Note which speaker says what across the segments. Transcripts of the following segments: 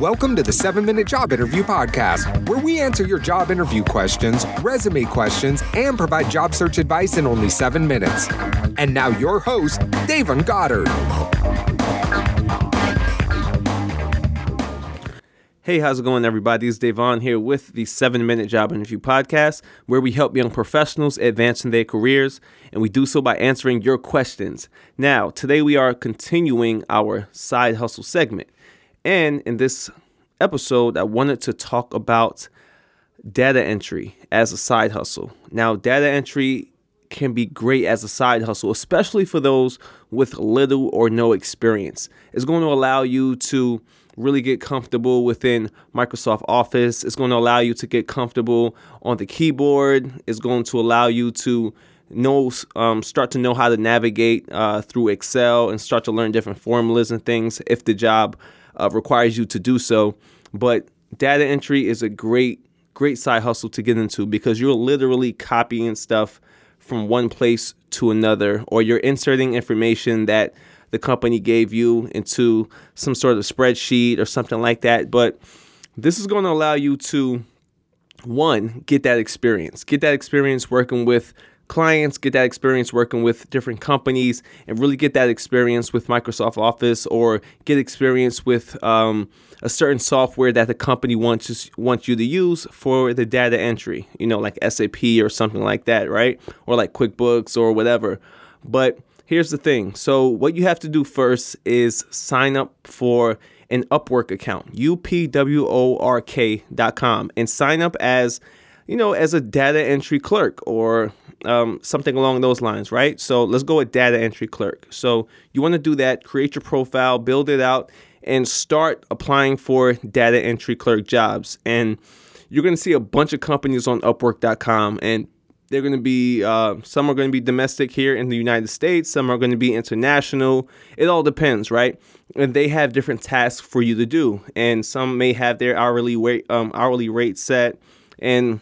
Speaker 1: Welcome to the 7 Minute Job Interview Podcast, where we answer your job interview questions, resume questions, and provide job search advice in only 7 minutes. And now, your host, Davon Goddard.
Speaker 2: Hey, how's it going, everybody? It's Davon here with the 7 Minute Job Interview Podcast, where we help young professionals advance in their careers, and we do so by answering your questions. Now, today we are continuing our side hustle segment. And in this episode, I wanted to talk about data entry as a side hustle. Now, data entry can be great as a side hustle, especially for those with little or no experience. It's going to allow you to really get comfortable within Microsoft Office. It's going to allow you to get comfortable on the keyboard. It's going to allow you to know, um, start to know how to navigate uh, through Excel and start to learn different formulas and things if the job uh, requires you to do so. But data entry is a great, great side hustle to get into because you're literally copying stuff from one place to another, or you're inserting information that the company gave you into some sort of spreadsheet or something like that. But this is going to allow you to, one, get that experience, get that experience working with clients, get that experience working with different companies, and really get that experience with Microsoft Office or get experience with um, a certain software that the company wants wants you to use for the data entry. You know, like SAP or something like that, right? Or like QuickBooks or whatever. But here's the thing. So what you have to do first is sign up for an Upwork account, upwork.com, and sign up as, you know, as a data entry clerk or um, something along those lines, right? So let's go with data entry clerk. So you want to do that, create your profile, build it out, and start applying for data entry clerk jobs. And you're going to see a bunch of companies on Upwork.com, and they're going to be, uh, some are going to be domestic here in the United States, some are going to be international. It all depends, right? And they have different tasks for you to do. And some may have their hourly rate, um, hourly rate set, and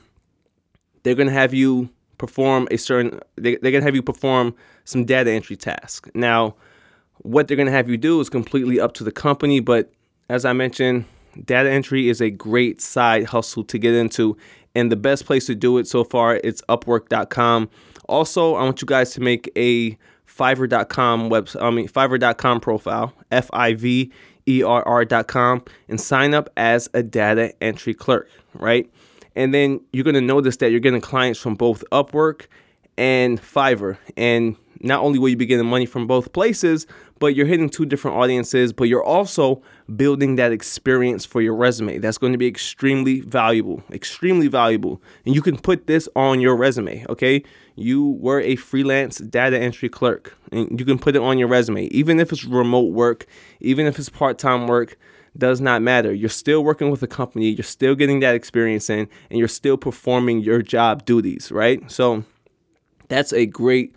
Speaker 2: they're going to have you perform a certain, they, they're going to have you perform some data entry task. Now, what they're going to have you do is completely up to the company, but as I mentioned, data entry is a great side hustle to get into and the best place to do it so far it's upwork.com also i want you guys to make a fiverr.com website i mean fiverr.com profile f-i-v-e-r-r.com and sign up as a data entry clerk right and then you're going to notice that you're getting clients from both upwork and fiverr and not only will you be getting money from both places, but you're hitting two different audiences, but you're also building that experience for your resume. That's going to be extremely valuable, extremely valuable. And you can put this on your resume, okay? You were a freelance data entry clerk, and you can put it on your resume. Even if it's remote work, even if it's part time work, does not matter. You're still working with a company, you're still getting that experience in, and you're still performing your job duties, right? So that's a great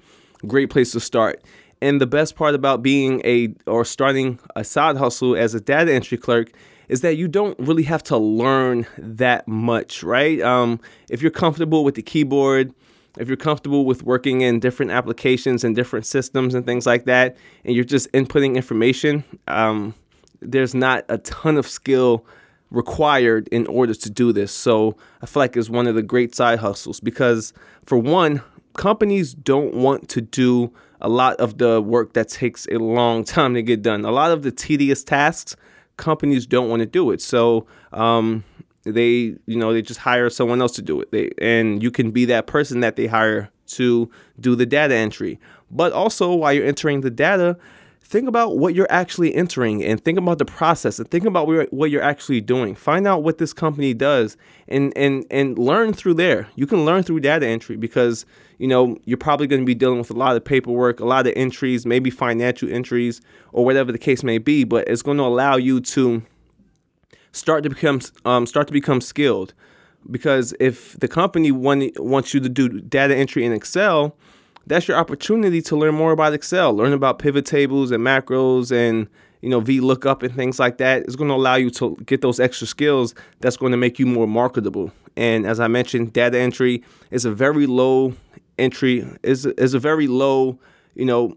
Speaker 2: great place to start. And the best part about being a or starting a side hustle as a data entry clerk is that you don't really have to learn that much, right? Um, if you're comfortable with the keyboard, if you're comfortable with working in different applications and different systems and things like that, and you're just inputting information, um, there's not a ton of skill required in order to do this. So I feel like it's one of the great side hustles because, for one, companies don't want to do a lot of the work that takes a long time to get done. A lot of the tedious tasks, companies don't want to do it. So um, they, you know, they just hire someone else to do it. They, and you can be that person that they hire to do the data entry. But also, while you're entering the data, think about what you're actually entering and think about the process and think about what you're actually doing. Find out what this company does and and and learn through there. You can learn through data entry because you know you're probably going to be dealing with a lot of paperwork, a lot of entries, maybe financial entries or whatever the case may be. But it's going to allow you to start to become um, start to become skilled because if the company want, wants you to do data entry in Excel that's your opportunity to learn more about Excel, learn about pivot tables and macros and you know VLOOKUP and things like that. It's going to allow you to get those extra skills that's going to make you more marketable. And as I mentioned, data entry is a very low entry is is a very low, you know,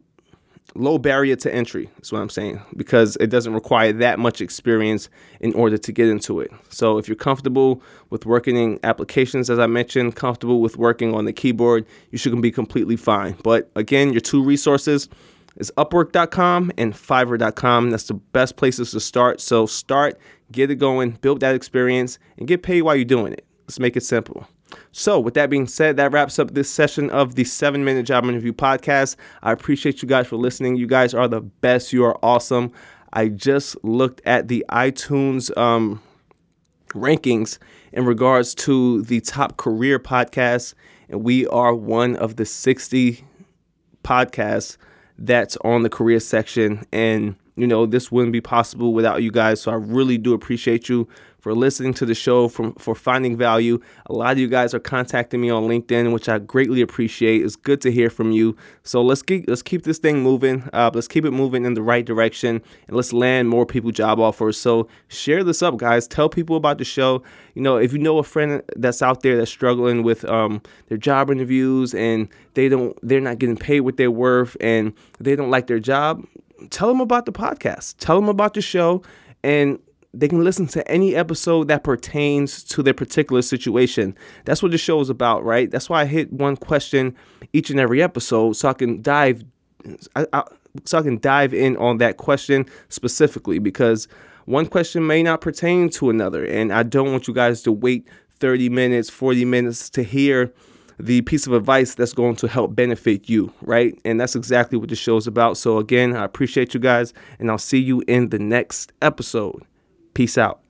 Speaker 2: low barrier to entry is what I'm saying because it doesn't require that much experience in order to get into it. So if you're comfortable with working in applications, as I mentioned, comfortable with working on the keyboard, you should be completely fine. But again, your two resources is Upwork.com and Fiverr.com. That's the best places to start. So start, get it going, build that experience, and get paid while you're doing it. Let's make it simple. So, with that being said, that wraps up this session of the seven minute job interview podcast. I appreciate you guys for listening. You guys are the best. You are awesome. I just looked at the iTunes um, rankings in regards to the top career podcasts, and we are one of the 60 podcasts that's on the career section. And, you know, this wouldn't be possible without you guys. So I really do appreciate you for listening to the show, from for finding value. A lot of you guys are contacting me on LinkedIn, which I greatly appreciate. It's good to hear from you. So let's keep let's keep this thing moving. Uh, let's keep it moving in the right direction, and let's land more people job offers. So share this up, guys. Tell people about the show. You know, if you know a friend that's out there that's struggling with um, their job interviews and they don't they're not getting paid what they're worth and they don't like their job, tell them about the podcast. Tell them about the show and they can listen to any episode that pertains to their particular situation. That's what the show is about, right? That's why I hit one question each and every episode so I can dive I, I, so I can dive in on that question specifically because one question may not pertain to another and I don't want you guys to wait 30 minutes, 40 minutes to hear the piece of advice that's going to help benefit you, right? And that's exactly what the show is about. So again, I appreciate you guys and I'll see you in the next episode. Peace out.